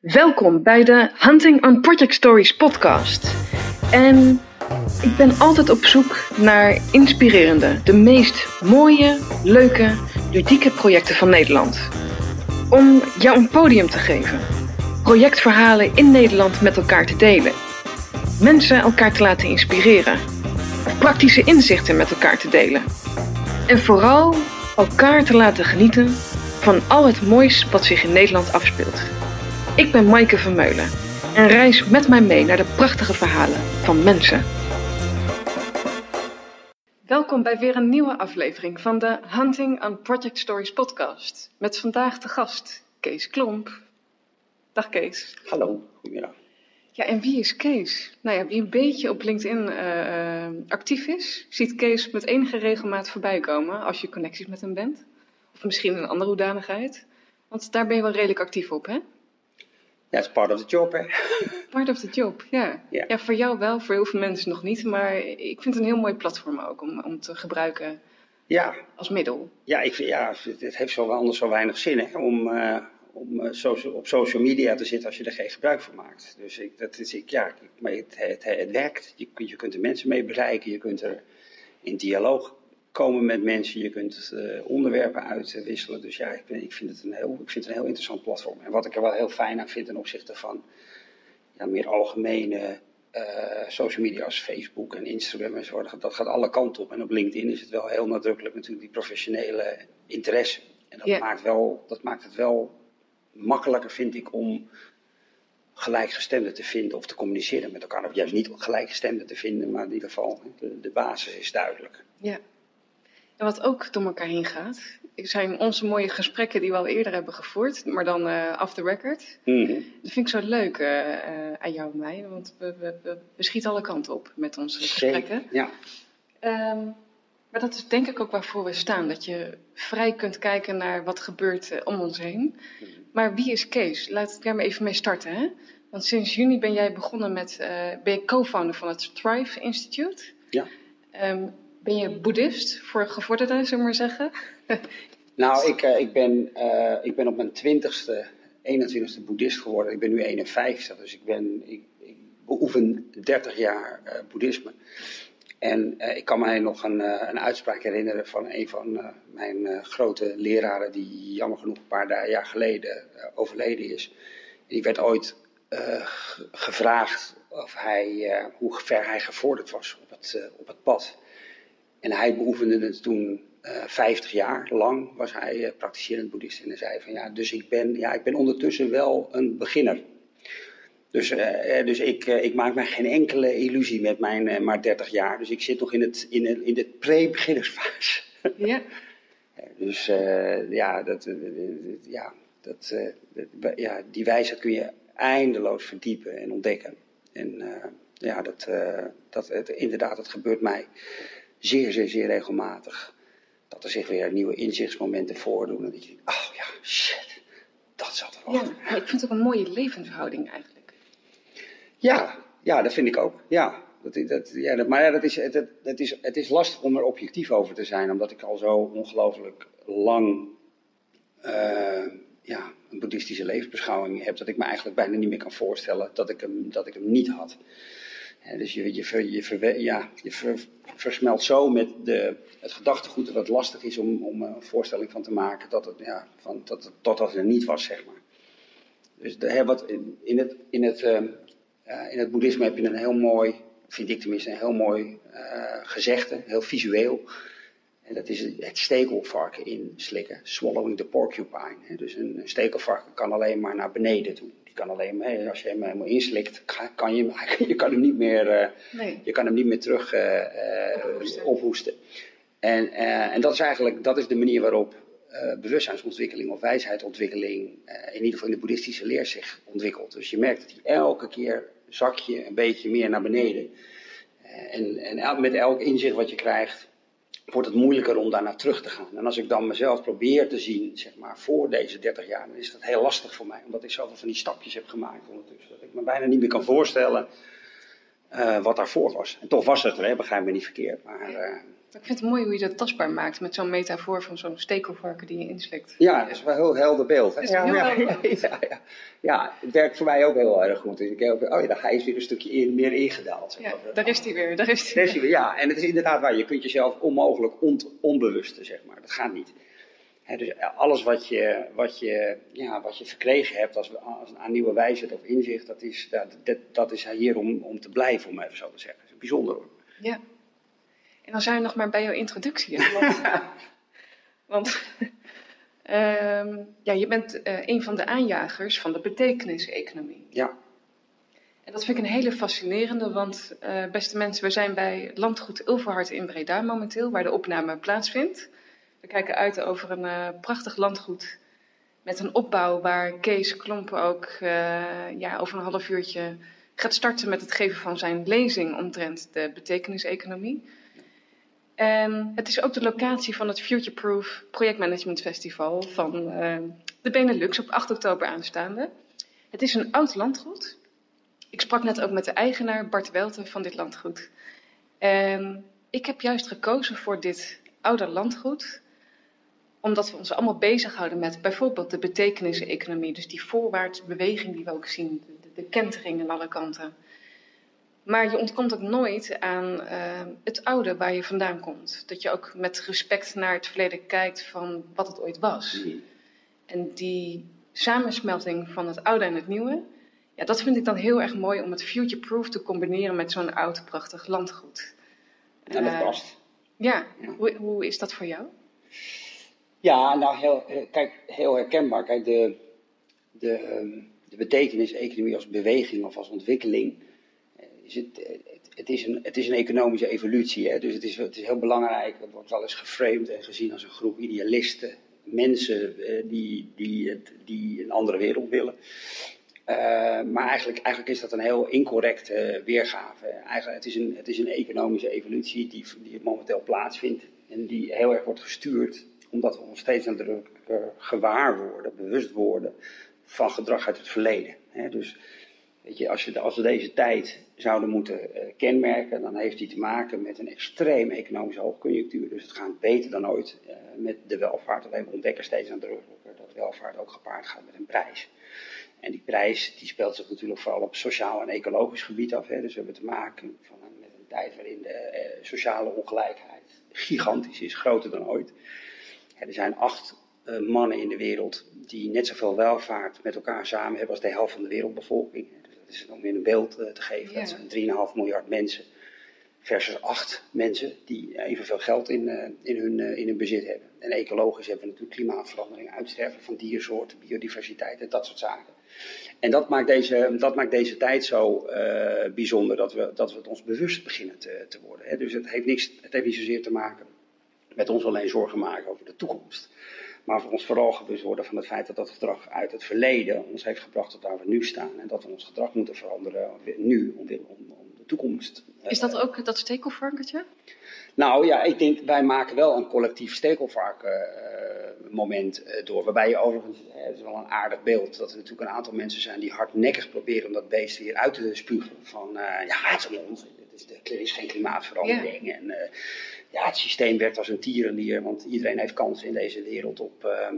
Welkom bij de Hunting on Project Stories podcast. En ik ben altijd op zoek naar inspirerende, de meest mooie, leuke, ludieke projecten van Nederland. Om jou een podium te geven. Projectverhalen in Nederland met elkaar te delen. Mensen elkaar te laten inspireren. Praktische inzichten met elkaar te delen. En vooral elkaar te laten genieten van al het moois wat zich in Nederland afspeelt. Ik ben Maaike Vermeulen en reis met mij mee naar de prachtige verhalen van mensen. Welkom bij weer een nieuwe aflevering van de Hunting on Project Stories podcast. Met vandaag de gast Kees Klomp. Dag Kees. Hallo, goedemiddag. Ja, en wie is Kees? Nou ja, wie een beetje op LinkedIn uh, actief is, ziet Kees met enige regelmaat voorbij komen als je connecties met hem bent. Of misschien een andere hoedanigheid. Want daar ben je wel redelijk actief op, hè? Ja, is part of the job, hè? Part of the job, ja. Ja. Ja, voor jou wel, voor heel veel mensen nog niet. Maar ik vind het een heel mooi platform ook om, om te gebruiken Ja, als middel. ja, ik, vind- ja het, heeft zo anders zo weinig zin hè, om, eh, om eh, op social media te zitten als je er geen gebruik van maakt. Dus ik, dat is, ik, ja, ik- maar het, het, het werkt. Je, kunt- je kunt er mensen mee bereiken, je kunt er in dialoog komen met mensen, je kunt eh, onderwerpen uitwisselen. Dus ja, ik, ben, ik, vind het een heel, ik vind het een heel interessant platform. En wat ik er wel heel fijn aan vind ten opzichte van ja, meer algemene eh, social media als Facebook en Instagram en zo, dat, dat gaat alle kanten op. En op LinkedIn is het wel heel nadrukkelijk natuurlijk die professionele interesse. En dat, maakt, wel, dat maakt het wel makkelijker, vind ik, om gelijkgestemden te vinden of te communiceren met elkaar. Of juist niet gelijkgestemden te vinden, maar in ieder geval de, de basis is duidelijk. Ja. En wat ook door elkaar heen gaat, zijn onze mooie gesprekken die we al eerder hebben gevoerd, maar dan eh off the record. Mhm. Dat vind ik zo leuk eh, eh, aan jou en mij, want we, we, we, we schieten alle kanten op met onze gesprekken. Zeker, Ja. Ehm, maar dat is denk ik ook waarvoor we staan. Dat je vrij kunt kijken naar wat gebeurt om ons heen. Maar wie is Kees? Laat ik daar maar even mee starten. Hè? Want sinds juni ben jij begonnen met, ben je co-founder van het Thrive Institute. Ja. Ehm, ben je boeddhist voor gevorderden, zullen we maar zeggen? Nou, ik, eh, ik, ben, eh, ik ben op mijn twintigste, 21ste boeddhist geworden. Ik ben nu 51, dus ik, ben, ik, beoefen 30 jaar eh, boeddhisme. En ik kan mij nog een, een uitspraak herinneren van een van mijn grote leraren, die jammer genoeg een paar jaar geleden overleden is. Die werd ooit gevraagd of hij, hoe ver hij gevorderd was op het, op het pad. En hij beoefende het toen eh 50 jaar lang, was hij eh, praktiserend boeddhist. En hij zei van ja, dus ik ben, ja, ik ben ondertussen wel een beginner. Dus, eh, dus ik, ik maak mij geen enkele illusie met mijn maar 30 jaar. Dus ik zit nog in, het, in, het- in de pre-beginnersfase. ja. Dus ja, dat, ja, dat, dat- ja, die wijsheid kun je eindeloos verdiepen en ontdekken. En ja, dat, dat, het, inderdaad, het gebeurt mij zeer, zeer, zeer regelmatig. Dat er zich weer nieuwe inzichtsmomenten voordoen. En dat je denkt, oh ja, shit, dat zat er ja. achter. Maar ik vind het ook een mooie levenshouding eigenlijk. Ja, ja, dat vind ik ook. Ja, dat, dat, ja, dat, maar ja, dat is, het, het, het is, het is lastig om er objectief over te zijn, omdat ik al zo ongelooflijk lang eh, ja, een boeddhistische levensbeschouwing heb, dat ik me eigenlijk bijna niet meer kan voorstellen dat ik hem, dat ik hem niet had. Dus je, je, ver- ja, je ver- versmelt zo met de, het gedachtegoed dat het lastig is om, om een voorstelling van te maken dat het, ja, van, dat totdat het er niet was, zeg maar. Dus wat in, het, in, het, ehm, eh, in het boeddhisme heb je een heel mooi, vind ik tenminste, een heel mooi eh, gezegde, heel visueel. En dat is het stekelvarken inslikken, swallowing the porcupine. Dus een, een stekelvarken kan alleen maar naar beneden toe. Kan alleen maar, als je hem helemaal inslikt, kan je, hem- je kan hem niet meer, eh, Nee. je kan hem niet meer terug eh, eh, Ophoesten. ophoesten. En, en dat is eigenlijk dat is de manier waarop bewustzijnsontwikkeling of wijsheidsontwikkeling eh, in ieder geval in de boeddhistische leer zich ontwikkelt. Dus je merkt dat hij elke keer zak je een beetje meer naar beneden. En en el- met elk inzicht wat je krijgt, wordt het moeilijker om daarna terug te gaan. En als ik dan mezelf probeer te zien, zeg maar, voor deze 30 jaar, dan is dat heel lastig voor mij. Omdat ik zoveel van die stapjes heb gemaakt ondertussen. Dat ik me bijna niet meer kan voorstellen eh, wat daarvoor was. En toch was het er, hè, begrijp me niet verkeerd. Maar eh, Ik vind het mooi hoe je dat tastbaar maakt met zo'n metafoor van zo'n stekelvarken die je inslikt. Ja, dat is wel een heel helder beeld. Hè? is Ja, heel ja, helder. ja, ja. ja, het werkt voor mij ook heel erg goed. Dus ik denk, oh ja, dan ga je weer een stukje in- meer ingedaald. zeg maar. daar is hij weer. Daar is hij is hij weer, Ja, en het is inderdaad waar. Je kunt jezelf onmogelijk ont, onbewusten, zeg maar. Dat gaat niet. Dus alles wat je, wat, je, ja, wat je verkregen hebt als, als een aan nieuwe wijsheid of inzicht, dat is, dat, dat, dat is hier om, om te blijven, om even zo te zeggen. Dat is bijzonder hoor. Ja. En dan zijn we nog maar bij jouw introductie. Want, want ehm, ja, je bent eh, een van de aanjagers van de betekenis-economie. Ja, En dat vind ik een hele fascinerende, want eh, beste mensen, we zijn bij Landgoed Ulverhard in Breda momenteel, waar de opname plaatsvindt. We kijken uit over een eh, prachtig landgoed met een opbouw waar Kees Klompen ook ja, over een half uurtje gaat starten met het geven van zijn lezing omtrent de betekenis-economie. En het is ook de locatie van het Futureproof Projectmanagement Festival van eh, de Benelux op 8 oktober aanstaande. Het is een oud landgoed. Ik sprak net ook met de eigenaar Bart Welte van dit landgoed. En ik heb juist gekozen voor dit oude landgoed, omdat we ons allemaal bezighouden met bijvoorbeeld de betekenis-economie. Dus die voorwaarts beweging die we ook zien, de, de kentering aan alle kanten. Maar je ontkomt ook nooit aan eh, het oude waar je vandaan komt. Dat je ook met respect naar het verleden kijkt van wat het ooit was. En die samensmelting van het oude en het nieuwe, ja, dat vind ik dan heel erg mooi om het future-proof te combineren met zo'n oud, prachtig landgoed. en dat Eh, past. Ja, Ja. Hoe, hoe is dat voor jou? Ja, nou, heel, kijk, heel herkenbaar. Kijk, de, de, ehm, de betekenis-economie als beweging of als ontwikkeling. Het, is een, het is een economische evolutie. Hè? Dus het is, het is heel belangrijk. Het wordt wel eens geframed en gezien als een groep idealisten. Mensen eh, die, die, het, die een andere wereld willen. Eh, maar eigenlijk, eigenlijk is dat een heel incorrecte weergave. Eigenlijk, het, is een, het is een economische evolutie die, die momenteel plaatsvindt. En die heel erg wordt gestuurd omdat we ons steeds nadrukkelijker gewaar worden, bewust worden van gedrag uit het verleden. Dus weet je, als, als we deze tijd zouden moeten eh, kenmerken, dan heeft die te maken met een extreem economische hoogconjunctuur. Dus het gaat beter dan ooit eh, met de welvaart. Alleen we ontdekken steeds nadrukkelijker dat welvaart ook gepaard gaat met een prijs. En die prijs die speelt zich natuurlijk vooral op sociaal en ecologisch gebied af. Hè. Dus we hebben te maken van met een tijd waarin de eh, sociale ongelijkheid gigantisch is, groter dan ooit. Er zijn acht mannen in de wereld die net zoveel welvaart met elkaar samen hebben als de helft van de wereldbevolking. Is om in een beeld eh, te geven. Ja. Dat zijn 3,5 miljard mensen versus acht mensen die evenveel geld in, eh, in, hun, eh, in hun bezit hebben. En ecologisch hebben we natuurlijk klimaatverandering, uitsterven van diersoorten, biodiversiteit en dat soort zaken. En dat maakt deze, dat maakt deze tijd zo bijzonder dat we, dat we het ons bewust beginnen te, te worden. Hè. Dus het heeft, niks, het heeft niet zozeer te maken met ons alleen zorgen maken over de toekomst. Maar voor ons vooral bewust worden van het feit dat dat gedrag uit het verleden ons heeft gebracht tot waar we nu staan. En dat we ons gedrag moeten veranderen nu om, om, om de toekomst. eh, Is dat ook dat stekelvarkentje? nou ja, ik denk wij maken wel een collectief stekelvarken eh, moment eh, door. Waarbij je overigens, eh, het is wel een aardig beeld, dat er natuurlijk een aantal mensen zijn die hardnekkig proberen om dat beest weer uit te spugen. Van ja, het is allemaal onzin, is, er is geen klimaatverandering. En ja, het systeem werkt als een tierenlier, want iedereen heeft kans in deze wereld op, eh, eh,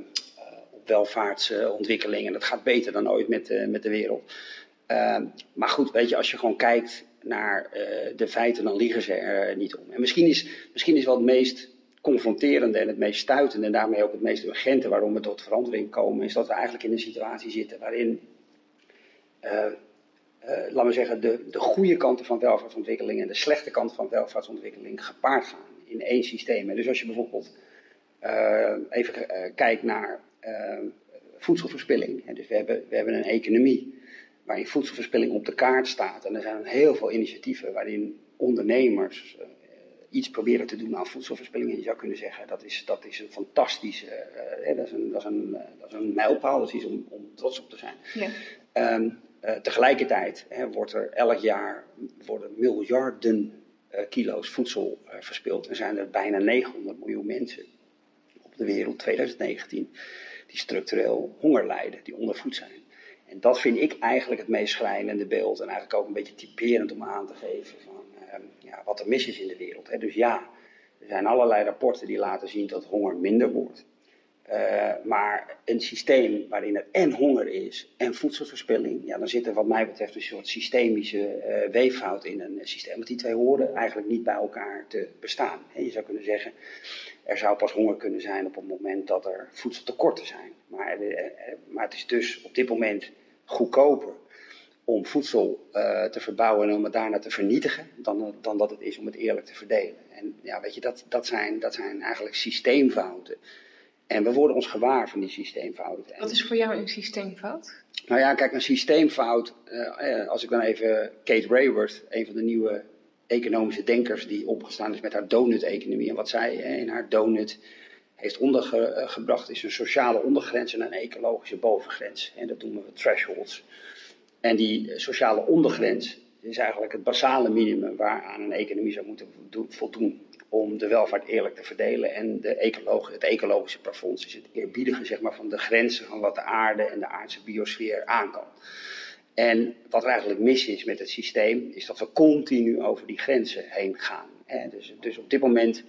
op welvaartsontwikkeling. En dat gaat beter dan ooit met, eh, met de wereld. Ehm, maar goed, weet je, als je gewoon kijkt naar eh, de feiten, dan liegen ze er niet om. En misschien is, misschien is wel het meest confronterende en het meest stuitende en daarmee ook het meest urgente waarom we tot verandering komen, is dat we eigenlijk in een situatie zitten waarin, eh, laten we zeggen, de, de goede kanten van welvaartsontwikkeling en de slechte kanten van welvaartsontwikkeling gepaard gaan in één systeem. Dus als je bijvoorbeeld eh, even eh, kijkt naar eh, voedselverspilling. Hè, dus we hebben, we hebben een economie waarin voedselverspilling op de kaart staat. En er zijn heel veel initiatieven waarin ondernemers iets proberen te doen aan voedselverspilling. En je zou kunnen zeggen, dat is, dat is een fantastische, hè, dat, is een, dat, is een, dat is een mijlpaal, dat is iets om, om trots op te zijn. Ja. Ehm, eh, tegelijkertijd hè, wordt er elk jaar worden miljarden kilo's voedsel eh, verspild. En zijn er bijna 900 miljoen mensen op de wereld 2019 die structureel honger lijden, die ondervoed zijn. En dat vind ik eigenlijk het meest schrijnende beeld en eigenlijk ook een beetje typerend om aan te geven van ehm, ja, wat er mis is in de wereld. Hè. Dus ja, Er zijn allerlei rapporten die laten zien dat honger minder wordt. Uh, maar een systeem waarin er en honger is en voedselverspilling, ja, dan zit er wat mij betreft een soort systemische uh, weeffout in een systeem. Want die twee horen eigenlijk niet bij elkaar te bestaan. Je zou kunnen zeggen, er zou pas honger kunnen zijn op het moment dat er voedseltekorten zijn. Maar, uh, maar het is dus op dit moment goedkoper om voedsel te verbouwen en om het daarna te vernietigen, dan, dan dat het is om het eerlijk te verdelen. En ja, weet je, dat, dat, zijn, dat zijn eigenlijk systeemfouten. En we worden ons gewaar van die systeemfouten. Wat is voor jou een systeemfout? Nou ja, kijk, een systeemfout, uh, als ik dan even Kate Raworth, een van de nieuwe economische denkers die opgestaan is met haar donut-economie. En wat zij in haar donut heeft ondergebracht is een sociale ondergrens en een ecologische bovengrens. En dat noemen we thresholds. En die sociale ondergrens is eigenlijk het basale minimum waaraan een economie zou moeten voldoen om de welvaart eerlijk te verdelen. En de ecoloog, het ecologische plafond is het eerbiedigen zeg maar, van de grenzen van wat de aarde en de aardse biosfeer aan kan. En wat er eigenlijk mis is met het systeem, is dat we continu over die grenzen heen gaan. Dus, dus op dit moment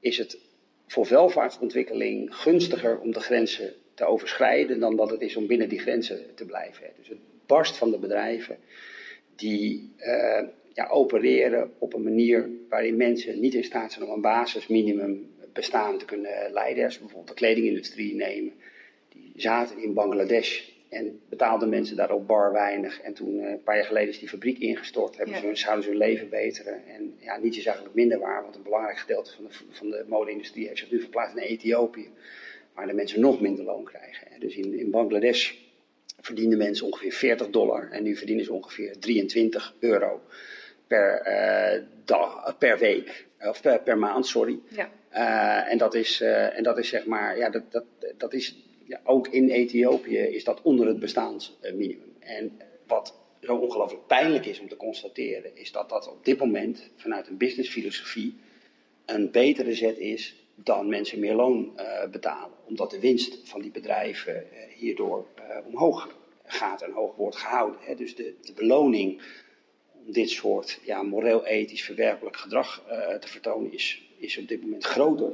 is het voor welvaartsontwikkeling gunstiger om de grenzen te overschrijden dan dat het is om binnen die grenzen te blijven. Dus het barst van de bedrijven die uh, ja, opereren op een manier waarin mensen niet in staat zijn om een basisminimum bestaan te kunnen leiden. Als we bijvoorbeeld de kledingindustrie nemen, die zaten in Bangladesh en betaalden mensen daar ook bar weinig. En toen, uh, een paar jaar geleden, is die fabriek ingestort. Hebben ze, zouden ze hun leven beteren. En ja, niets is eigenlijk minder waar, want een belangrijk gedeelte van de, van de mode-industrie heeft zich nu verplaatst naar Ethiopië. Waar de mensen nog minder loon krijgen. Dus in, in Bangladesh verdienden mensen ongeveer 40 dollar en nu verdienen ze ongeveer 23 euro per, uh, dag, per week, of per, per maand, sorry. Ja. Uh, en, dat is, uh, en dat is zeg maar, ja, dat, dat, dat is, ja, ook in Ethiopië is dat onder het bestaansminimum. En wat zo ongelooflijk pijnlijk is om te constateren, is dat dat op dit moment vanuit een businessfilosofie een betere zet is dan mensen meer loon uh, betalen. Omdat de winst van die bedrijven uh, hierdoor uh, omhoog gaat en hoog wordt gehouden. Hè. Dus de, de beloning om dit soort ja, moreel-ethisch verwerpelijk gedrag uh, te vertonen is, is op dit moment groter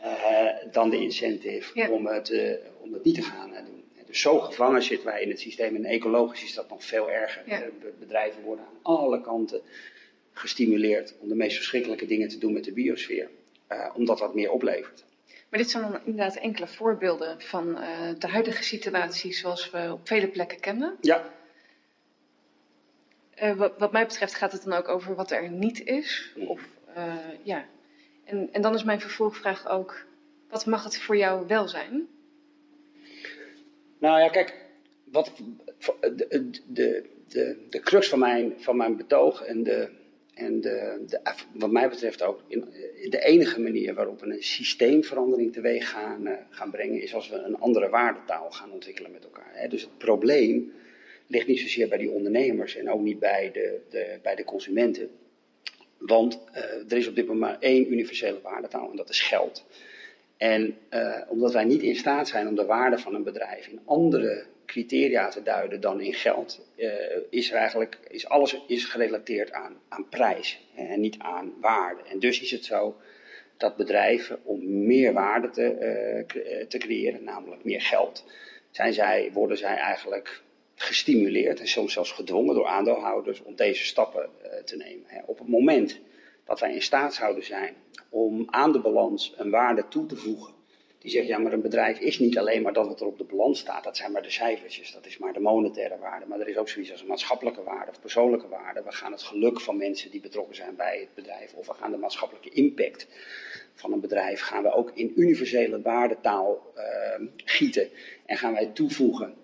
uh, dan de incentive ja. om, het, uh, om het niet te gaan doen. Dus zo gevangen zitten wij in het systeem. En ecologisch is dat nog veel erger. Ja. Bedrijven worden aan alle kanten gestimuleerd om de meest verschrikkelijke dingen te doen met de biosfeer. omdat dat meer oplevert. Maar dit zijn dan inderdaad enkele voorbeelden van de huidige situatie zoals we op vele plekken kennen. Ja. Uh, wat, mij betreft gaat het dan ook over wat er niet is. Of, uh, ja. en, en dan is mijn vervolgvraag ook, wat mag het voor jou wel zijn? Nou ja, kijk, wat, de, de, de, de crux van mijn, van mijn betoog en, de, en de, de, wat mij betreft ook de enige manier waarop we een systeemverandering teweeg gaan, uh, gaan brengen, is als we een andere waardetaal gaan ontwikkelen met elkaar. Dus het probleem ligt niet zozeer bij die ondernemers en ook niet bij de, de bij de consumenten. Want uh, er is op dit moment maar één universele waardetaal en dat is geld. En uh, omdat wij niet in staat zijn om de waarde van een bedrijf in andere criteria te duiden dan in geld, uh, is eigenlijk is alles is gerelateerd aan, aan prijs en niet aan waarde. En dus is het zo dat bedrijven om meer waarde te, te creëren, namelijk meer geld, zijn zij, worden zij eigenlijk gestimuleerd en soms zelfs gedwongen door aandeelhouders om deze stappen uh, te nemen. Op het moment dat wij in staat zouden zijn om aan de balans een waarde toe te voegen, die zegt, ja, maar een bedrijf is niet alleen maar dat wat er op de balans staat, dat zijn maar de cijfertjes, dat is maar de monetaire waarde, maar er is ook zoiets als een maatschappelijke waarde of persoonlijke waarde. We gaan het geluk van mensen die betrokken zijn bij het bedrijf, of we gaan de maatschappelijke impact van een bedrijf, gaan we ook in universele waardetaal uh, gieten en gaan wij toevoegen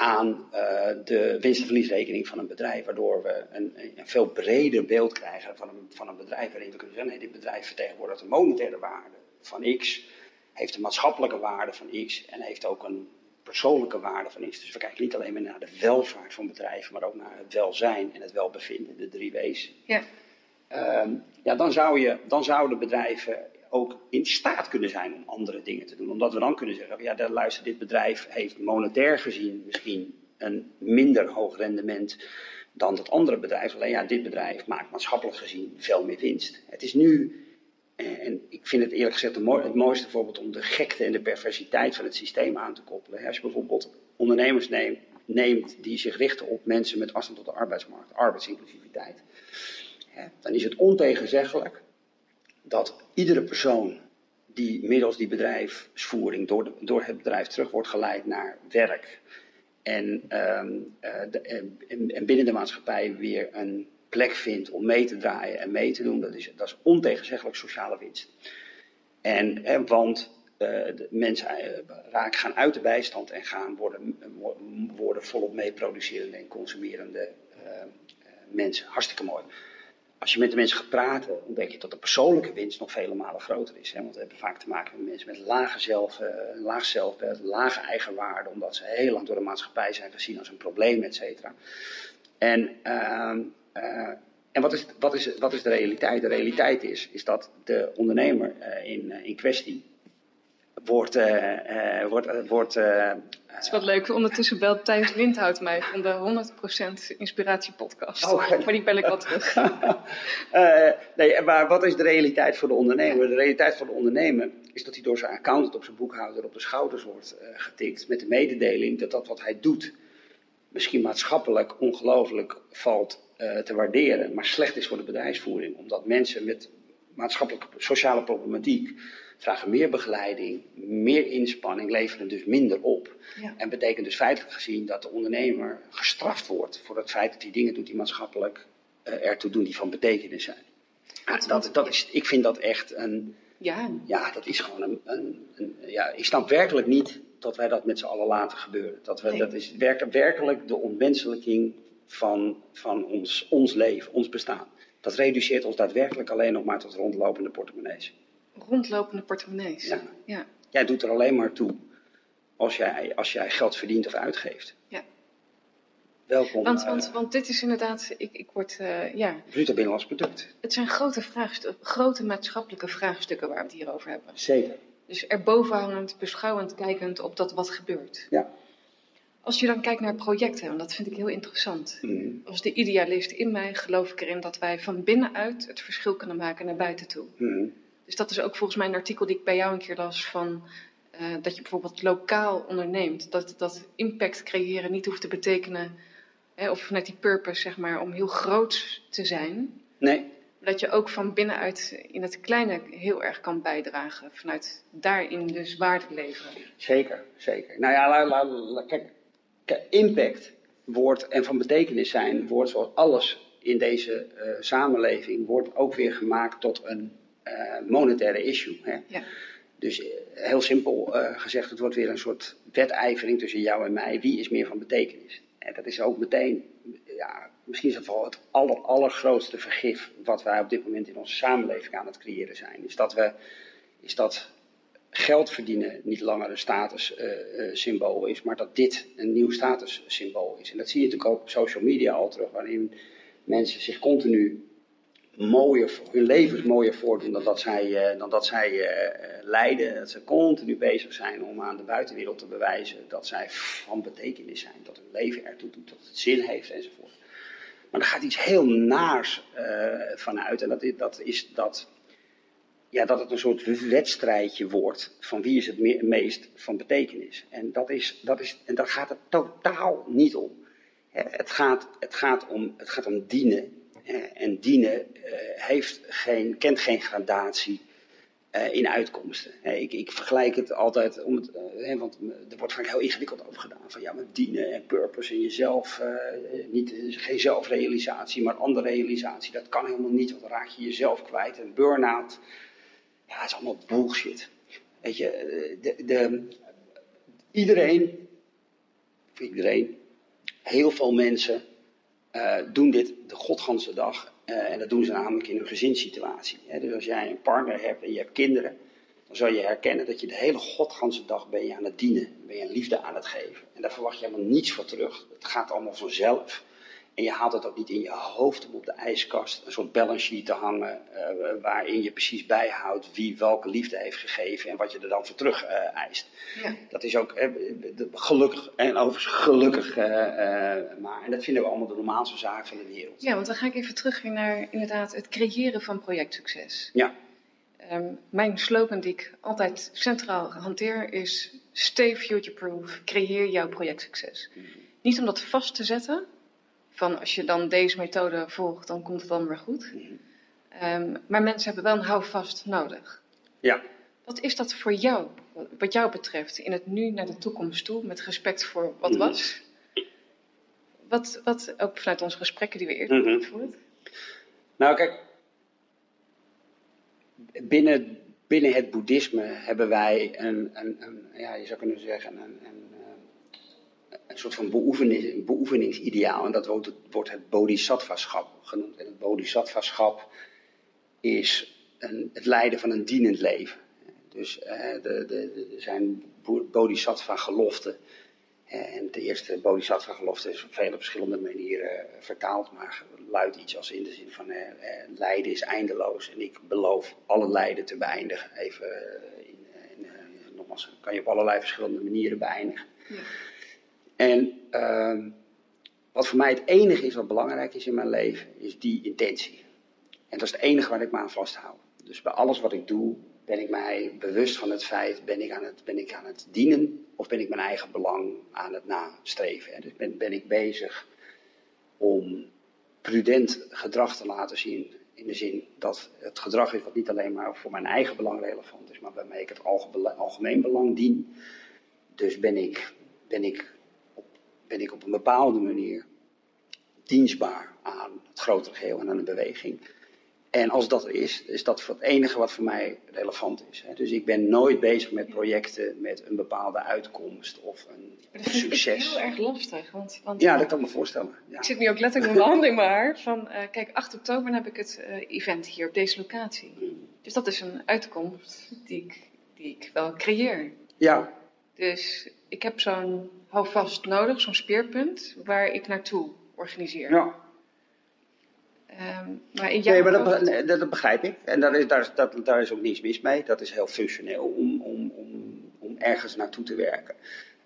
aan uh, de winst- en verliesrekening van een bedrijf. Waardoor we een, een, veel breder beeld krijgen van een, van een bedrijf. Waarin we kunnen zeggen: nee, dit bedrijf vertegenwoordigt een monetaire waarde van X. Heeft een maatschappelijke waarde van X. En heeft ook een persoonlijke waarde van X. Dus we kijken niet alleen maar naar de welvaart van bedrijven. Maar ook naar het welzijn en het welbevinden. De drie W's. Ja. Um, ja, dan, zou je, dan zouden bedrijven ook in staat kunnen zijn om andere dingen te doen. Omdat we dan kunnen zeggen, ja, luister, dit bedrijf heeft monetair gezien misschien een minder hoog rendement dan dat andere bedrijf. Alleen ja, dit bedrijf maakt maatschappelijk gezien veel meer winst. Het is nu En, en ik vind het eerlijk gezegd het mooiste voorbeeld om de gekte en de perversiteit van het systeem aan te koppelen. Als je bijvoorbeeld ondernemers neemt, neemt die zich richten op mensen met afstand tot de arbeidsmarkt, arbeidsinclusiviteit, dan is het ontegenzeggelijk dat iedere persoon die middels die bedrijfsvoering door, de, door het bedrijf terug wordt geleid naar werk en, ehm, eh, en, en, binnen de maatschappij weer een plek vindt om mee te draaien en mee te doen, dat is, dat is ontegenzeggelijk sociale winst. En, want uh, de mensen uh, gaan uit de bijstand en gaan worden, worden volop meeproducerende en consumerende mensen. Hartstikke mooi als je met de mensen gaat praten, ontdek je dat de persoonlijke winst nog vele malen groter is. Hè? Want we hebben vaak te maken met mensen met lage, zelf, uh, laag zelfbeeld, lage eigenwaarde, omdat ze heel lang door de maatschappij zijn gezien als een probleem, et cetera. En, uh, uh, en wat, is, wat, is, wat is de realiteit? De realiteit is, is dat de ondernemer uh, in, in kwestie wordt, wordt, wordt het is wat leuk. Ondertussen belt Thijs Lindhout mij van de 100% Inspiratiepodcast. Oh, maar die bel ik wel terug. uh, nee, maar wat is de realiteit voor de ondernemer? De realiteit voor de ondernemer is dat hij door zijn accountant op zijn boekhouder op de schouders wordt uh, getikt. Met de mededeling dat dat wat hij doet misschien maatschappelijk ongelooflijk valt uh, te waarderen. Maar slecht is voor de bedrijfsvoering. Omdat mensen met maatschappelijke sociale problematiek vragen meer begeleiding, meer inspanning, leveren dus minder op. Ja. En betekent dus feitelijk gezien dat de ondernemer gestraft wordt voor het feit dat hij dingen doet die maatschappelijk uh, ertoe doen, die van betekenis zijn. dat, dat is, ik vind dat echt een. Ja, ja dat is gewoon een, een, een Ja, ik snap werkelijk niet dat wij dat met z'n allen laten gebeuren. Dat, we, dat is werkelijk, werkelijk de ontmenselijking van, van ons, ons leven, ons bestaan. Dat reduceert ons daadwerkelijk alleen nog maar tot rondlopende portemonnees rondlopende portemonnees. Ja. ja. Jij doet er alleen maar toe als jij, als jij geld verdient of uitgeeft. Ja. Welkom. Want, want, uh, want dit is inderdaad, ik, ik word, uh, ja. Bruto binnenlands product. Het zijn grote, vraagstukken, grote maatschappelijke vraagstukken waar we het hier over hebben. Zeker. Dus erboven hangend, beschouwend, kijkend op dat wat gebeurt. Ja. Als je dan kijkt naar projecten, want dat vind ik heel interessant. Mm. Als de idealist in mij geloof ik erin dat wij van binnenuit het verschil kunnen maken naar buiten toe. Mm. Dus dat is ook volgens mij een artikel die ik bij jou een keer las van uh, dat je bijvoorbeeld lokaal onderneemt. Dat, dat impact creëren niet hoeft te betekenen, hè, of vanuit die purpose zeg maar, om heel groot te zijn. Nee. Dat je ook van binnenuit in het kleine heel erg kan bijdragen. Vanuit daarin dus waarde leveren. Zeker, zeker. Nou ja, la, la, la, kijk, impact wordt en van betekenis zijn, wordt zoals alles in deze uh, samenleving, wordt ook weer gemaakt tot een monetaire issue. Hè? Ja. Dus eh, heel simpel uh, gezegd, het wordt weer een soort wedijvering tussen jou en mij. Wie is meer van betekenis? En dat is ook meteen, ja, misschien is het wel het aller, allergrootste vergif wat wij op dit moment in onze samenleving aan het creëren zijn. Is dat, we, is dat geld verdienen niet langer een statussymbool uh, is, maar dat dit een nieuw statussymbool is. En dat zie je natuurlijk ook op social media al terug, waarin mensen zich continu mooier, hun levens mooier voordoen dan dat zij, dan dat zij uh, leiden. Dat ze continu bezig zijn om aan de buitenwereld te bewijzen dat zij van betekenis zijn. Dat hun leven ertoe doet, dat het zin heeft enzovoort. Maar er gaat iets heel naars uh, vanuit. En dat is, dat is dat, ja, dat het een soort wedstrijdje wordt van wie is het me meest van betekenis. En dat, is, dat, is, en dat gaat het totaal niet om. Het gaat, het, gaat om, het gaat om dienen en dienen eh, heeft geen, kent geen gradatie uh, in uitkomsten. ik, ik, vergelijk het altijd, om het, want er wordt vaak heel ingewikkeld over gedaan. Van ja, met dienen en purpose en jezelf, niet, geen zelfrealisatie, maar andere realisatie. Dat kan helemaal niet, want dan raak je jezelf kwijt. En burn-out, ja, het is allemaal bullshit. Weet je, de, de, iedereen, iedereen, heel veel mensen uh, doen dit de godganse dag. Uh, en dat doen ze namelijk in hun gezinssituatie. Hè. Dus als jij een partner hebt en je hebt kinderen, dan zal je herkennen dat je de hele godganse dag ben je aan het dienen. Ben je liefde aan het geven. En daar verwacht je helemaal niets voor terug. Het gaat allemaal vanzelf. En je haalt het ook niet in je hoofd om op de ijskast een soort balance sheet te hangen. Uh, waarin je precies bijhoudt wie welke liefde heeft gegeven en wat je er dan voor terug uh, eist. Ja. Dat is ook uh, gelukkig, en overigens gelukkig maar. En dat vinden we allemaal de normaalste zaak van de wereld. Ja, want dan ga ik even terug naar inderdaad het creëren van projectsucces. Ja. Ehm, mijn slogan die ik altijd centraal hanteer is stay future-proof, creëer jouw projectsucces. Niet om dat vast te zetten, van als je dan deze methode volgt, dan komt het dan weer goed. Ehm, maar mensen hebben wel een houvast nodig. Ja. Wat is dat voor jou, wat jou betreft, in het nu naar de toekomst toe, met respect voor wat Mhm. was? Wat, wat, ook vanuit onze gesprekken die we eerder hebben Mhm. gevoerd. Nou, kijk. Binnen, binnen het boeddhisme hebben wij een, een, een ja, je zou kunnen zeggen, een, een, een soort van beoefening, beoefeningsideaal. En dat wordt het, wordt het bodhisattvaschap genoemd. En het bodhisattvaschap is een, het leiden van een dienend leven. Dus eh, er zijn bo- bodhisattva-geloften. En de eerste bodhisattva-gelofte is op vele verschillende manieren eh, vertaald, maar luidt iets als in de zin van eh, eh, lijden is eindeloos en ik beloof alle lijden te beëindigen. Even in, in, nogmaals, kan je op allerlei verschillende manieren beëindigen. Ja. En ehm, wat voor mij het enige is wat belangrijk is in mijn leven, is die intentie. En dat is het enige waar ik me aan vasthoud. Dus bij alles wat ik doe, ben ik mij bewust van het feit, ben ik aan het, ben ik aan het dienen of ben ik mijn eigen belang aan het nastreven. Dus ben, ben ik bezig om prudent gedrag te laten zien. In de zin dat het gedrag is wat niet alleen maar voor mijn eigen belang relevant is, maar waarmee ik het alge- algemeen belang dien. Dus ben ik, ben ik, ben ik op een bepaalde manier dienstbaar aan het grotere geheel en aan de beweging. En als dat er is, is dat het enige wat voor mij relevant is. hè. Dus ik ben nooit bezig met projecten met een bepaalde uitkomst of een Maar dat vind succes. ik heel erg lastig. Want, want Ja, dat kan ik me voorstellen. Ja. Ik zit nu ook letterlijk met mijn hand in mijn haar. Van, eh, kijk, 8 oktober heb ik het eh, event hier op deze locatie. Dus dat is een uitkomst die ik, die ik wel creëer. ja, Dus ik heb zo'n houvast nodig, zo'n speerpunt, waar ik naartoe organiseer. ja. Ehm, maar in jouw Nee, maar dat, hoofd- be- nee, dat, begrijp ik. En daar is, daar, dat, daar is ook niets mis mee. Dat is heel functioneel om, om, om, om ergens naartoe te werken.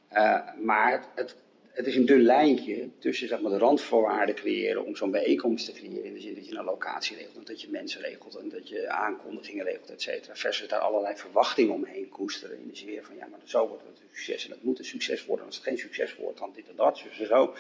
Eh, maar het, het, is een dun lijntje tussen zeg maar, de randvoorwaarden creëren om zo'n bijeenkomst te creëren. In de zin dat je een locatie regelt, dat je mensen regelt en dat je aankondigingen regelt, et cetera. Versus daar allerlei verwachtingen omheen koesteren. In de zin van ja, maar zo wordt het een succes en dat moet een succes worden. Als het geen succes wordt, dan dit en dat, en zo.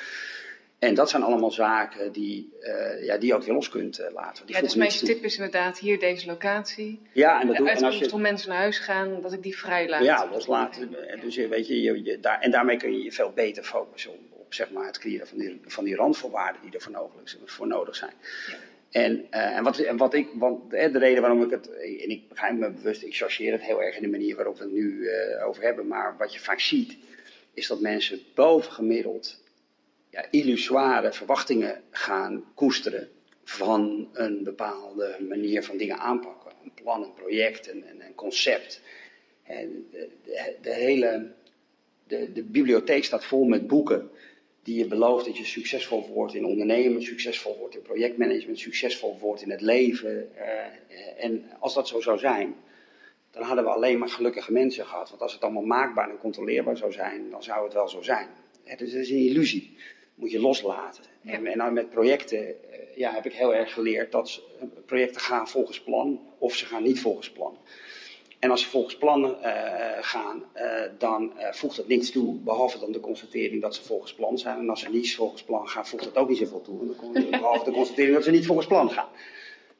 En dat zijn allemaal zaken die, eh, ja, die je ook weer los kunt eh, laten. Die ja, dus mijn tip is inderdaad hier deze locatie. Ja, en dat De doe en als je om mensen naar huis gaan, dat ik die vrij laat. ja, loslaten. eh, Dus weet je, je, je- daar, en daarmee kun je je veel beter focussen op, op zeg maar, het creëren van die, van die randvoorwaarden die er voor nodig, voor nodig zijn. Ja. En, eh, en, wat, en wat ik, want eh, de reden waarom ik het, en ik begrijp me bewust, ik chargeer het heel erg in de manier waarop we het nu eh, over hebben, maar wat je vaak ziet, is dat mensen bovengemiddeld ja, illusoire verwachtingen gaan koesteren van een bepaalde manier van dingen aanpakken. Een plan, een project, een, een, concept. En de, de, hele de, de bibliotheek staat vol met boeken die je belooft dat je succesvol wordt in ondernemen, succesvol wordt in projectmanagement, succesvol wordt in het leven. Eh, en als dat zo zou zijn, dan hadden we alleen maar gelukkige mensen gehad. Want als het allemaal maakbaar en controleerbaar zou zijn, dan zou het wel zo zijn. Dus het is een illusie. Moet je loslaten. Ja. En, en nou met projecten eh, ja, heb ik heel erg geleerd dat ze- projecten gaan volgens plan of ze gaan niet volgens plan. En als ze volgens plan eh, gaan, eh, dan eh, voegt het niks toe, behalve dan de constatering dat ze volgens plan zijn. En als ze niet volgens plan gaan, voegt het ook niet zoveel toe, behalve de constatering dat ze niet volgens plan gaan.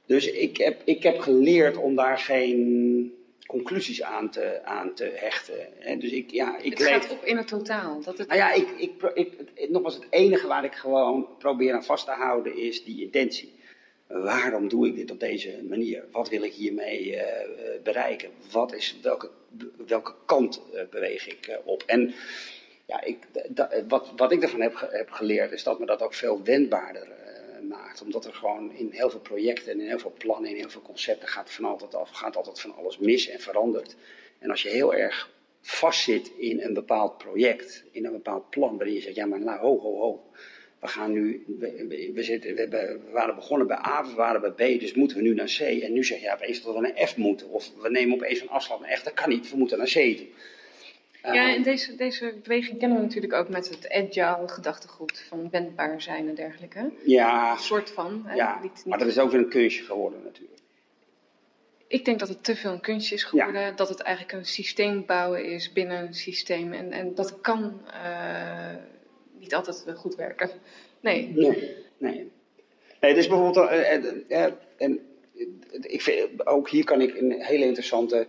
Dus ik heb, ik heb geleerd om daar geen conclusies aan te, aan te hechten. En dus ik, ja, ik Het leef- gaat op in het totaal. Dat het, nou ja, ik, ik, ik, het- nogmaals, het enige waar ik gewoon probeer aan vast te houden is die intentie. Waarom doe ik dit op deze manier? Wat wil ik hiermee eh, eh, bereiken? Wat is, welke, welke kant eh, beweeg ik op? En ja, ik, da- wat, wat ik ervan heb, heb geleerd is dat me dat ook veel wendbaarder Omdat er gewoon in heel veel projecten en in heel veel plannen, in heel veel concepten gaat, van altijd, af, gaat altijd van alles mis en verandert. En als je heel erg vastzit in een bepaald project, in een bepaald plan, waarin je zegt, ja maar nou, ho, ho, ho. We gaan nu, we, zitten, we, hebben, we waren begonnen bij A, we waren bij B, dus moeten we nu naar C. En nu zeg je ja, opeens dat we naar F moeten. Of we nemen opeens een afslag naar F, dat kan niet, we moeten naar C toe. Ja, Eh, en deze, deze beweging kennen we natuurlijk ook met het agile gedachtegoed van wendbaar zijn en dergelijke. ja, Een soort van. Hè? ja Niet- niet- maar dat is ook weer een kunstje geworden natuurlijk. ik denk dat het te veel een kunstje is geworden. Dat het eigenlijk een systeem bouwen is binnen een systeem. En, en dat kan uh, niet altijd goed werken. Nee. Nee, nee. nee het is bijvoorbeeld... Uh, en, ik vind, ook hier kan ik een hele interessante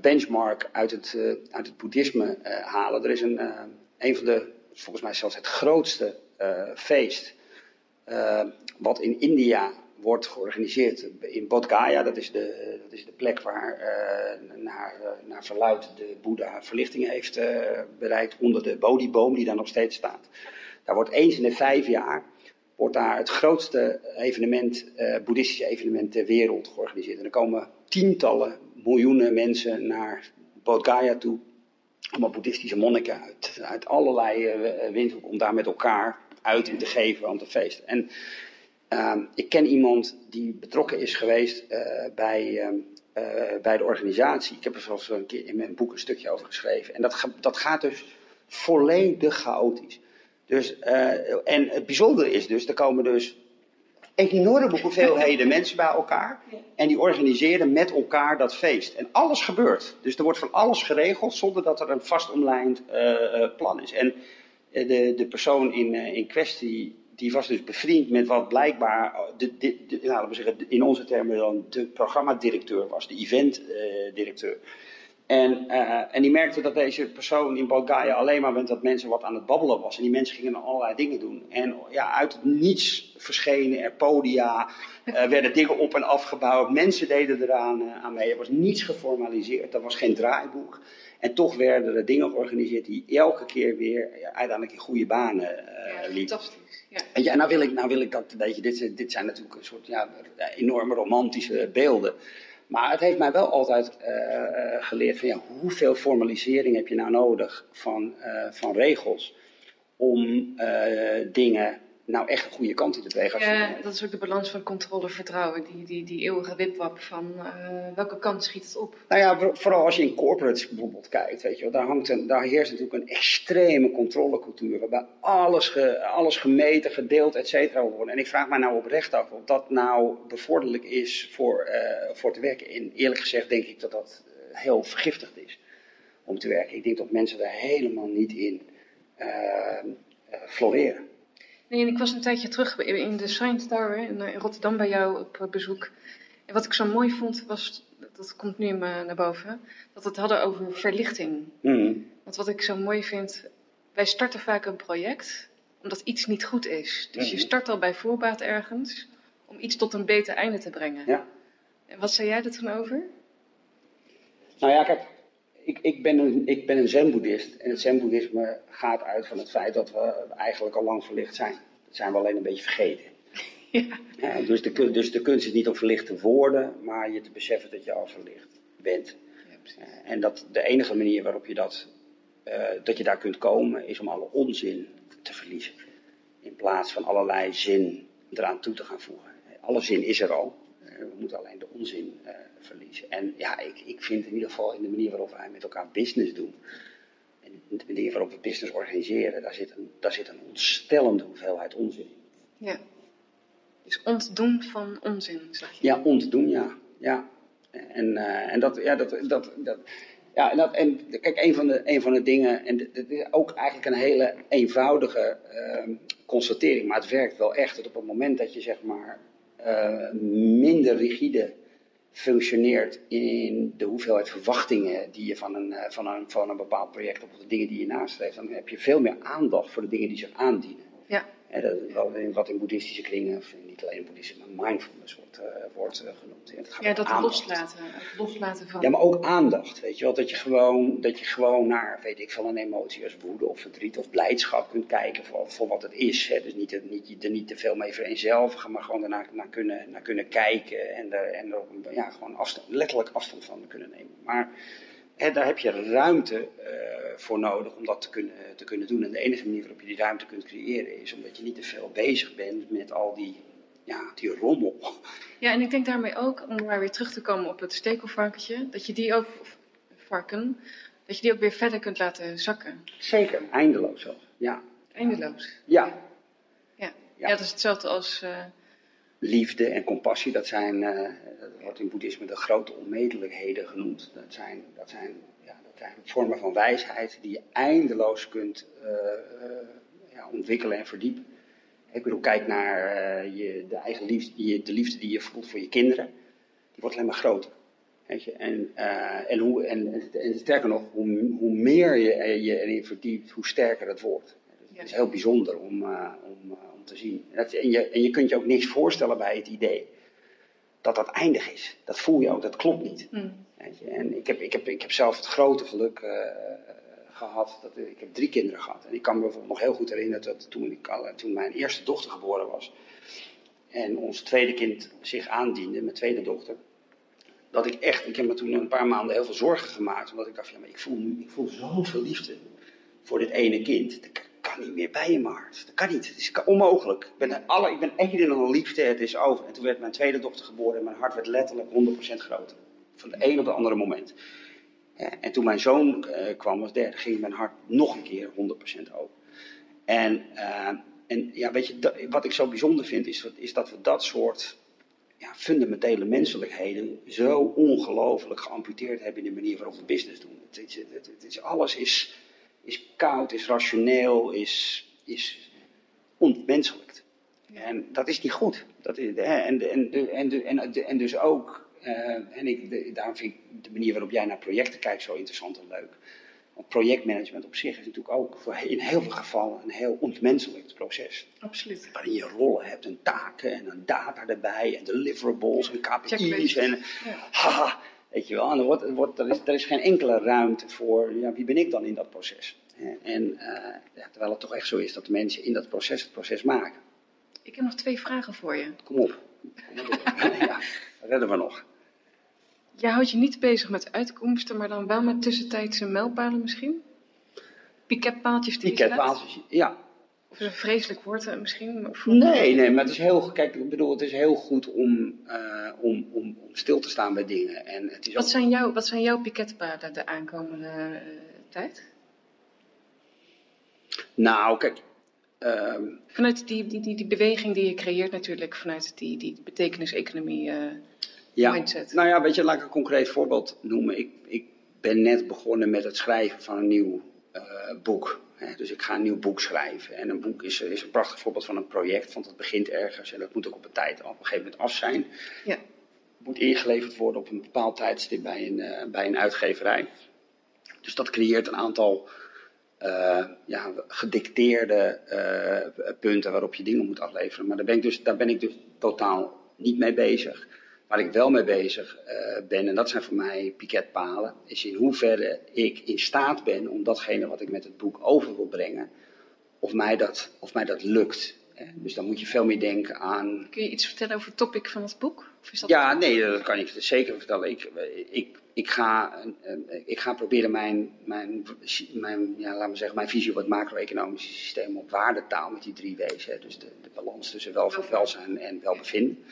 benchmark uit het, uit het boeddhisme halen. Er is een, een van de, volgens mij zelfs het grootste feest... wat in India wordt georganiseerd in Bodh Gaya. Dat is de, dat is de plek waar uh, naar, uh, naar verluid de Boeddha verlichting heeft uh, bereikt onder de Bodhiboom die daar nog steeds staat. Daar wordt eens in de vijf jaar wordt daar het grootste evenement, boeddhistische evenement ter wereld georganiseerd. En er komen tientallen miljoenen mensen naar Bodh Gaya toe. Allemaal boeddhistische monniken uit, uit allerlei windhoeken om daar met elkaar uit te geven, om te feesten. En Ehm, ik ken iemand die betrokken is geweest uh, bij, uh, bij de organisatie. Ik heb er zelfs een keer in mijn boek een stukje over geschreven. En dat, dat gaat dus volledig chaotisch. Dus, eh, en het bijzondere is dus, er komen dus enorme hoeveelheden mensen bij elkaar. En die organiseren met elkaar dat feest. En alles gebeurt. Dus er wordt van alles geregeld zonder dat er een vast omlijnd plan is. En de, de persoon in, in kwestie die was dus bevriend met wat blijkbaar, de, laten we zeggen, in onze termen dan de programmadirecteur was, de eventdirecteur. En, uh, en die merkte dat deze persoon in Bulgarije alleen maar met dat mensen wat aan het babbelen was. En die mensen gingen allerlei dingen doen. En ja, uit het niets verschenen er podia, uh, werden dingen op en afgebouwd. Mensen deden eraan uh, aan mee. Er was niets geformaliseerd, er was geen draaiboek. En toch werden er dingen georganiseerd die elke keer weer uiteindelijk in goede banen ja, liepen. Fantastisch. Ja. ja, nou wil ik, nou wil ik dat, weet je, dit, dit zijn natuurlijk een soort ja, enorme romantische beelden. Maar het heeft mij wel altijd uh, geleerd van ja, hoeveel formalisering heb je nou nodig van, uh, van regels om dingen nou echt een goede kant in te bewegen. Ja, dat is ook de balans van controle vertrouwen. Die, die, die eeuwige wipwap van uh, welke kant schiet het op? Nou ja, vooral als je in corporates bijvoorbeeld kijkt, weet je wel, daar, hangt een, daar heerst natuurlijk een extreme controlecultuur. Waarbij alles, ge, alles gemeten, gedeeld, et cetera wordt. En ik vraag mij nou oprecht af of dat nou bevorderlijk is voor, uh, voor te werken. En eerlijk gezegd denk ik dat dat heel vergiftigd is om te werken. Ik denk dat mensen daar helemaal niet in uh, floreren. Nee, ik was een tijdje terug in de Science Tower in eh, Rotterdam bij jou op bezoek. En wat ik zo mooi vond was, dat komt nu naar boven, dat we het hadden over verlichting. Mm. Want wat ik zo mooi vind, wij starten vaak een project omdat iets niet goed is. Dus je mm-hmm. start al bij voorbaat ergens om iets tot een beter einde te brengen. Ja. En wat zei jij er toen over? Nou ja, kijk, ik, ik, ben een, ik ben een zen-boeddhist. En het zen-boeddhisme gaat uit van het feit dat we eigenlijk al lang verlicht zijn. Dat zijn we alleen een beetje vergeten. Ja. ja dus, de, dus de kunst is niet om verlicht te worden, maar je te beseffen dat je al verlicht bent. Ja, uh, en dat de enige manier waarop je, dat, uh, dat je daar kunt komen, is om alle onzin te verliezen. In plaats van allerlei zin eraan toe te gaan voegen. Alle zin is er al. Uh, we moeten alleen de onzin verliezen. En ja, ik, ik vind in ieder geval in de manier waarop wij met elkaar business doen. En de manier waarop we business organiseren, daar zit een, daar zit een ontstellende hoeveelheid onzin in. Ja. Dus ontdoen van onzin, zeg je? Ja, ontdoen, ja. ja. En, uh, en dat, ja, dat, dat, dat, ja, en, dat, en kijk, een van de, een van de dingen, en dit is ook eigenlijk een hele eenvoudige uh, constatering, maar het werkt wel echt. Dat op het moment dat je zeg maar uh, minder rigide functioneert in de hoeveelheid verwachtingen die je van een, eh, van een, van een bepaald project of de dingen die je nastreeft, dan heb je veel meer aandacht voor de dingen die zich aandienen. Ja. En dat is wel wat in boeddhistische kringen, of niet alleen in boeddhisme, maar mindfulness wordt, uh, wordt uh, genoemd. Ja, het gaat ja dat loslaten, loslaten van. Ja, maar ook aandacht, weet je wel. Dat je gewoon, dat je gewoon naar, weet ik veel, een emotie als woede of verdriet of blijdschap kunt kijken voor, voor wat het is. Hè. Dus niet, niet, er niet te veel mee vereenzelvigen, maar gewoon ernaar naar kunnen, naar kunnen kijken en er, en er ja, gewoon afstand, letterlijk afstand van kunnen nemen. Maar hè, daar heb je ruimte uh, voor nodig om dat te kunnen, te kunnen doen. En de enige manier waarop je die ruimte kunt creëren is omdat je niet te veel bezig bent met al die, ja, die rommel. Ja, en ik denk daarmee ook, om maar weer terug te komen op het stekelvarkentje, dat je die ook, varken, dat je die ook weer verder kunt laten zakken. Zeker, eindeloos zelfs, ja. Eindeloos? Ja. Ja, ja. ja dat is hetzelfde als... Uh, liefde en compassie, dat zijn, uh, dat wordt in boeddhisme de grote onmetelijkheden genoemd. Dat zijn, dat zijn, ja, dat zijn vormen van wijsheid die je eindeloos kunt uh, ja, ontwikkelen en verdiepen. Ik bedoel, kijk naar je, de eigen liefde, de liefde die je voelt voor je kinderen. Die wordt alleen maar groter. Weet je? En, en, hoe, en, en, sterker nog, hoe, hoe meer je je erin verdiept, hoe sterker het wordt. Het is heel bijzonder om, om, te zien. En, je, en je kunt je ook niks voorstellen bij het idee dat dat eindig is. Dat voel je ook, dat klopt niet. Mm. Weet je? En ik heb, ik, heb, ik heb zelf het grote geluk uh, gehad, dat, ik heb drie kinderen gehad. En ik kan me bijvoorbeeld nog heel goed herinneren dat toen, ik toen mijn eerste dochter geboren was en ons tweede kind zich aandiende, mijn tweede dochter, dat ik echt, ik heb me toen een paar maanden heel veel zorgen gemaakt, omdat ik dacht, ja, maar ik voel, ik voel zoveel liefde voor dit ene kind niet meer bij je, Maart. Dat kan niet. Het is onmogelijk. Ik ben, alle, ik ben één liefde, het is over. En toen werd mijn tweede dochter geboren en mijn hart werd letterlijk 100% groter. Van de een op het andere moment. En toen mijn zoon uh, kwam als derde, ging mijn hart nog een keer 100% open. En, uh, en ja, weet je, wat ik zo bijzonder vind, is, is dat we dat soort ja, fundamentele menselijkheden zo ongelooflijk geamputeerd hebben in de manier waarop we business doen. Het, het, het, het alles is is koud, is rationeel, is, is ontmenselijkt. En dat is niet goed. Dat is, en, en, en, en, en dus ook, uh, en ik, daarom vind ik de manier waarop jij naar projecten kijkt zo interessant en leuk. Want projectmanagement op zich is natuurlijk ook voor in heel veel gevallen een heel ontmenselijk proces. Absoluut. Waarin je rollen hebt en taken en een data erbij en deliverables en KPI's en ja. haha. Weet je wel, en er, wordt, er, wordt, er, is, er is geen enkele ruimte voor, ja, wie ben ik dan in dat proces? En uh, ja, terwijl het toch echt zo is dat de mensen in dat proces het proces maken. Ik heb nog twee vragen voor je. Kom op. ja, redden we nog. Jij houdt je niet bezig met uitkomsten, maar dan wel met tussentijdse mijlpalen misschien? Piketpaaltjes die Piketpaaltjes, ja. Is een vreselijk woord eh, misschien? Nee, nee, maar het is heel, kijk, ik bedoel, het is heel goed om, uh, om, om, om, stil te staan bij dingen. En het is wat, zijn jouw, wat zijn jouw piketpalen de aankomende uh, tijd? Nou, kijk. Um, vanuit die, die, die, die beweging die je creëert natuurlijk, vanuit die, die betekenis-economie uh, ja, mindset. Nou ja, weet je, laat ik een concreet voorbeeld noemen. Ik, ik ben net begonnen met het schrijven van een nieuw boek. Dus ik ga een nieuw boek schrijven. En een boek is, is een prachtig voorbeeld van een project, want het begint ergens en dat moet ook op een tijd op een gegeven moment af zijn. Ja. Het moet ingeleverd worden op een bepaald tijdstip bij een, uh, bij een uitgeverij. Dus dat creëert een aantal uh, ja, gedicteerde uh, punten waarop je dingen moet afleveren. Maar daar ben ik dus, daar ben ik dus totaal niet mee bezig. Waar ik wel mee bezig uh, ben, en dat zijn voor mij piketpalen, is in hoeverre ik in staat ben om datgene wat ik met het boek over wil brengen, of mij dat, of mij dat lukt. Dus dan moet je veel meer denken aan. Kun je iets vertellen over het topic van het boek? Of is dat ja, nee, dat kan ik zeker vertellen. Ik, ik, ik, ga, ik ga proberen mijn, mijn, mijn, ja, laten we zeggen, mijn visie op het macro-economische systeem op waardetaal met die drie W's. Hè, dus de, de balans tussen welzijn en welbevinden.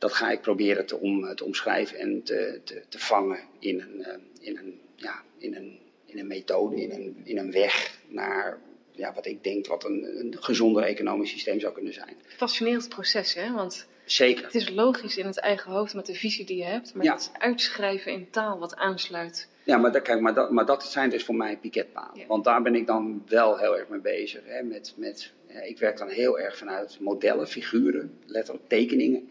Dat ga ik proberen te, om, te omschrijven en te, te, te vangen in een, eh, in, een, ja, in, een, in een methode, in een, in een weg naar ja, wat ik denk wat een, een gezonder economisch systeem zou kunnen zijn. Fascinerend proces, hè? Want Zeker. het is logisch in het eigen hoofd met de visie die je hebt, maar het uitschrijven in taal wat aansluit. Ja, maar, dat, kijk, maar, dat, maar dat zijn dus voor mij piketpalen. Want daar ben ik dan wel heel erg mee bezig. Hè? Met, met, ik werk dan heel erg vanuit modellen, figuren, letterlijk tekeningen.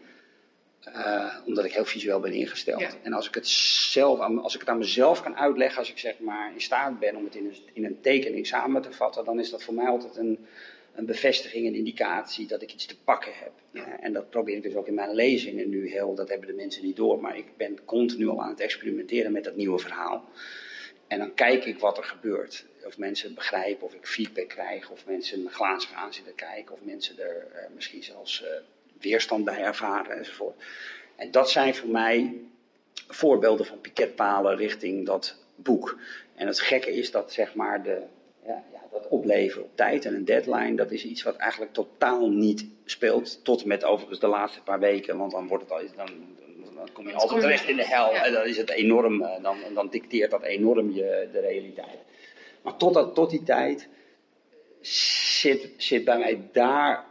Uh, omdat ik heel visueel ben ingesteld. En als ik, het zelf, als ik het aan mezelf kan uitleggen, als ik zeg maar in staat ben om het in een, in een tekening samen te vatten, dan is dat voor mij altijd een, een bevestiging, een indicatie dat ik iets te pakken heb. Ja. en dat probeer ik dus ook in mijn lezingen nu heel, dat hebben de mensen niet door, maar ik ben continu al aan het experimenteren met dat nieuwe verhaal. En dan kijk ik wat er gebeurt. Of mensen het begrijpen, of ik feedback krijg, of mensen me glazig aan zitten kijken, of mensen er uh, misschien zelfs uh, weerstand bij ervaren enzovoort. En dat zijn voor mij voorbeelden van piketpalen richting dat boek. En het gekke is dat zeg maar de, ja, ja, dat opleveren op tijd en een deadline, dat is iets wat eigenlijk totaal niet speelt. Tot met overigens de laatste paar weken, want dan wordt het al, dan, dan kom je altijd terecht in de hel. En dan is het enorm, eh, dan, dan dicteert dat enorm je de realiteit. Maar tot, dat, tot die tijd zit, zit bij mij daar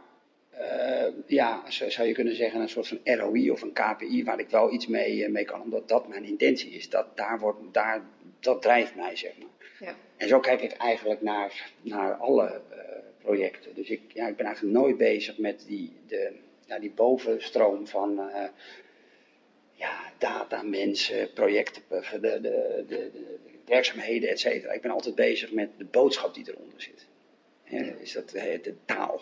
ja, zou je kunnen zeggen, een soort van ROI of een KPI waar ik wel iets mee, mee kan, omdat dat mijn intentie is. Dat, daar wordt, daar, dat drijft mij, zeg maar. Ja. En zo kijk ik eigenlijk naar, naar alle projecten. Dus ik, ja, ik ben eigenlijk nooit bezig met die, de, ja, die bovenstroom van ja, data, mensen, projecten, de, de, de, de werkzaamheden, et cetera. Ik ben altijd bezig met de boodschap die eronder zit. is dat de taal?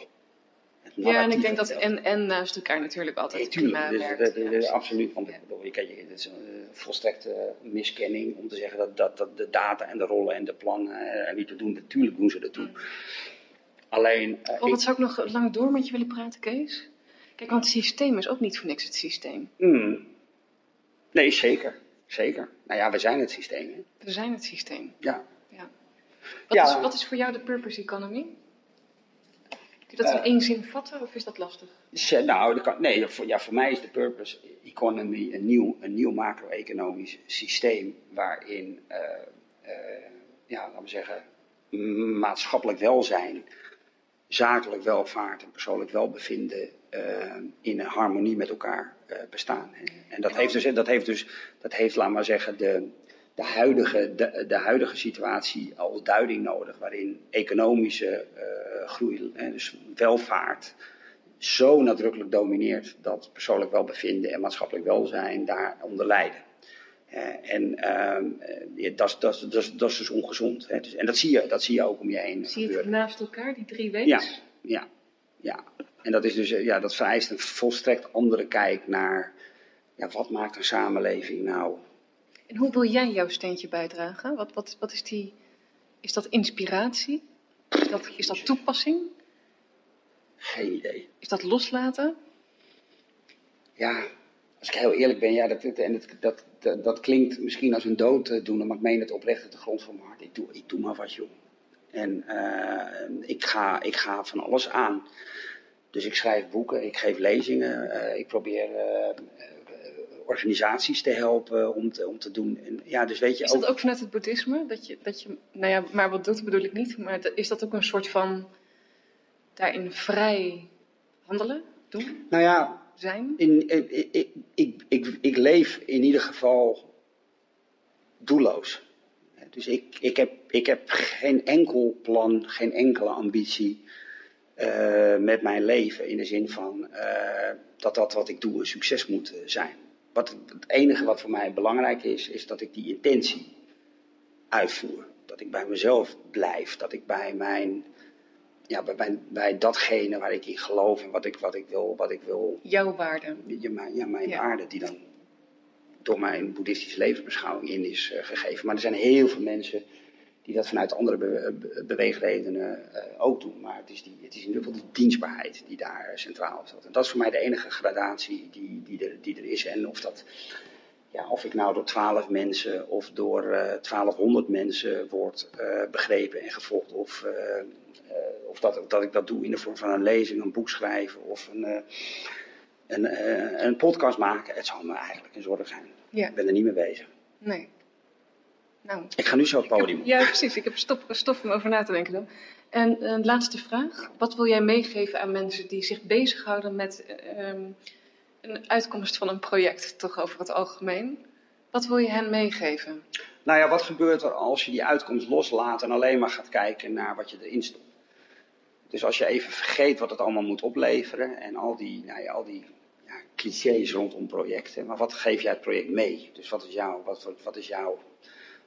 Ja, en ik denk dat en, en naast elkaar natuurlijk altijd nee, tuurlijk, dus, Absoluut, want je, kan, je, het is een volstrekte miskenning om te zeggen dat, dat, dat de data en de rollen en de plannen er niet te doen. Natuurlijk doen ze dat toe. Alleen... Uh, oh, wat zou ik nog lang door met je willen praten, Kees? Kijk, want het systeem is ook niet voor niks het systeem. Mm. Nee, zeker. Zeker. Nou ja, we zijn het systeem. Hè? We zijn het systeem. Ja. ja. Wat, ja. Is, wat is voor jou de purpose economy? Kun je dat in één zin vatten of is dat lastig? Nou, kan, nee, voor, ja, voor mij is de purpose economy een nieuw, een nieuw macro-economisch systeem waarin, uh, uh, ja, laten we zeggen, maatschappelijk welzijn, zakelijk welvaart en persoonlijk welbevinden in harmonie met elkaar bestaan. En dat heeft dus, dat heeft dus, dat heeft, laat maar zeggen, de, de huidige, de, de, huidige situatie als duiding nodig, waarin economische uh, groei, hè, dus welvaart, zo nadrukkelijk domineert dat persoonlijk welbevinden en maatschappelijk welzijn daaronder lijden. Uh, en uh, dat, dat, dat, dat is dus ongezond. Hè. Dus, en dat zie, je, dat zie je ook om je heen. Zie je het naast elkaar, die drie weken? Ja, ja, ja. En dat, is dus, ja, dat vereist een volstrekt andere kijk naar ja, wat maakt een samenleving nou en hoe wil jij jouw steentje bijdragen? Wat, wat, wat is die. Is dat inspiratie? Is dat, is dat toepassing? Geen idee. Is dat loslaten? Ja, als ik heel eerlijk ben, ja, dat, en dat, dat, dat, klinkt misschien als een dooddoener, maar ik meen het oprecht uit de grond van mijn hart. Ik doe, ik doe maar wat, joh. En uh, ik, ga, ik ga van alles aan. Dus ik schrijf boeken, ik geef lezingen, uh, ik probeer uh, organisaties te helpen om te, om te doen. En, ja, dus weet je, is dat ook, vanuit het boeddhisme? Dat je, dat je, nou ja, maar wat doet bedoel ik niet, maar is dat ook een soort van daarin vrij handelen, doen? Nou ja, zijn? In, ik, ik, ik, ik, ik leef in ieder geval doelloos. Dus ik, ik, heb, ik heb geen enkel plan, geen enkele ambitie uh, met mijn leven. In de zin van uh, dat dat wat ik doe een succes moet zijn. Wat, het enige wat voor mij belangrijk is, is dat ik die intentie uitvoer. Dat ik bij mezelf blijf. Dat ik bij mijn. Ja, bij, bij, datgene waar ik in geloof en wat ik, wat ik wil. Wat ik wil Jouw waarde. Ja, mijn, ja, mijn waarde die dan door mijn boeddhistische levensbeschouwing in is uh, gegeven. Maar er zijn heel veel mensen die dat vanuit andere be beweegredenen uh, ook doen. Maar het is, die, het is in ieder geval die dienstbaarheid die daar centraal staat. En dat is voor mij de enige gradatie die, die, er, die er is. En of, dat, ja, of ik nou door twaalf mensen of door uh, eh, 1200 mensen word uh, begrepen en gevolgd. Of, of dat, dat ik dat doe in de vorm van een lezing, een boek schrijven of een, een, een podcast maken. Het zal me eigenlijk een zorg zijn. Ja. Ik ben er niet mee bezig. Nee. Nou, ik ga nu zo het podium. ja, precies. Ik heb stof, stof om over na te denken dan. En een laatste vraag. Wat wil jij meegeven aan mensen die zich bezighouden met um, een uitkomst van een project, toch over het algemeen? Wat wil je hen meegeven? Nou ja, wat gebeurt er als je die uitkomst loslaat en alleen maar gaat kijken naar wat je erin stopt? Dus als je even vergeet wat het allemaal moet opleveren en al die, nou ja, al die ja, clichés rondom projecten, maar wat geef jij het project mee? Dus wat is jouw, wat, wat is jouw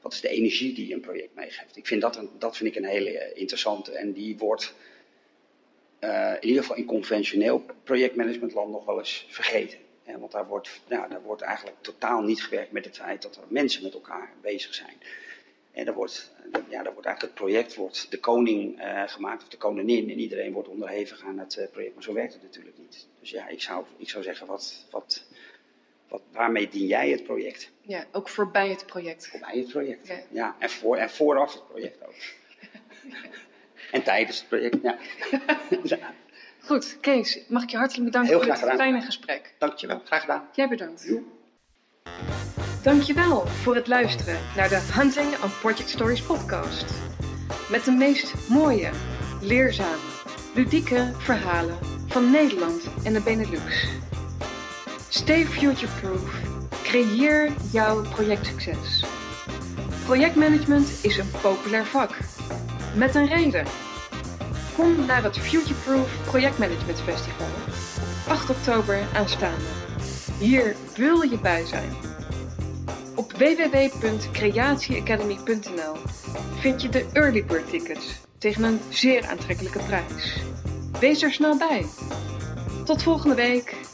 wat is de energie die je een project meegeeft? Ik vind dat, dat vind ik een hele eh, interessante. En die wordt uh, in ieder geval in conventioneel projectmanagementland nog wel eens vergeten. want daar wordt, nou, daar wordt eigenlijk totaal niet gewerkt met het feit dat er mensen met elkaar bezig zijn. En daar wordt, ja, daar wordt eigenlijk het project wordt de koning uh, gemaakt of de koningin en iedereen wordt onderhevig aan het project. Maar zo werkt het natuurlijk niet. Dus ja, ik zou, ik zou zeggen, wat, wat, wat, waarmee dien jij het project? Ja, ook voorbij het project. Voorbij het project, ja. ja en, voor, en vooraf het project ook. en tijdens het project, ja. Goed, Kees, mag ik je hartelijk bedanken voor dit fijne gesprek. Dankjewel, graag gedaan. Jij bedankt. Jo. Dankjewel voor het luisteren naar de Hunting on Project Stories podcast. Met de meest mooie, leerzame, ludieke verhalen van Nederland en de Benelux. Stay futureproof. Creëer jouw projectsucces. Projectmanagement is een populair vak. Met een reden. Kom naar het Futureproof Projectmanagement Festival. 8 oktober aanstaande. Hier wil je bij zijn. Op www.creatieacademy.nl vind je de early bird tickets tegen een zeer aantrekkelijke prijs. Wees er snel bij. Tot volgende week.